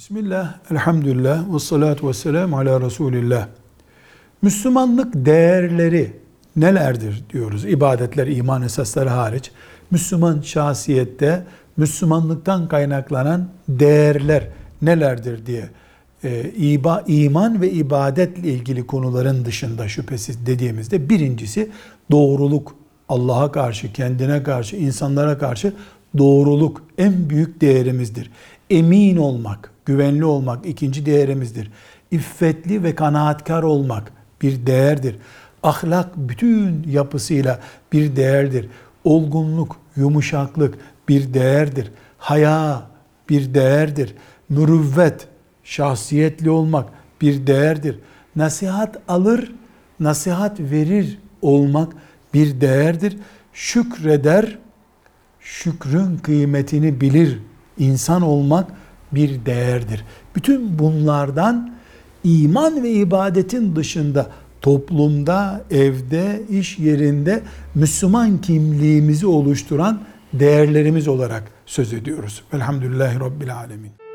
Bismillah, elhamdülillah, ve salatu ve selamu ala Resulillah. Müslümanlık değerleri nelerdir diyoruz ibadetler, iman esasları hariç. Müslüman şahsiyette Müslümanlıktan kaynaklanan değerler nelerdir diye e, iba, iman ve ibadetle ilgili konuların dışında şüphesiz dediğimizde birincisi doğruluk. Allah'a karşı, kendine karşı, insanlara karşı doğruluk en büyük değerimizdir. Emin olmak, güvenli olmak ikinci değerimizdir. İffetli ve kanaatkar olmak bir değerdir. Ahlak bütün yapısıyla bir değerdir. Olgunluk, yumuşaklık bir değerdir. Haya bir değerdir. Mürüvvet, şahsiyetli olmak bir değerdir. Nasihat alır, nasihat verir olmak bir değerdir. Şükreder, şükrün kıymetini bilir insan olmak bir değerdir. Bütün bunlardan iman ve ibadetin dışında toplumda, evde, iş yerinde Müslüman kimliğimizi oluşturan değerlerimiz olarak söz ediyoruz. Velhamdülillahi Rabbil Alemin.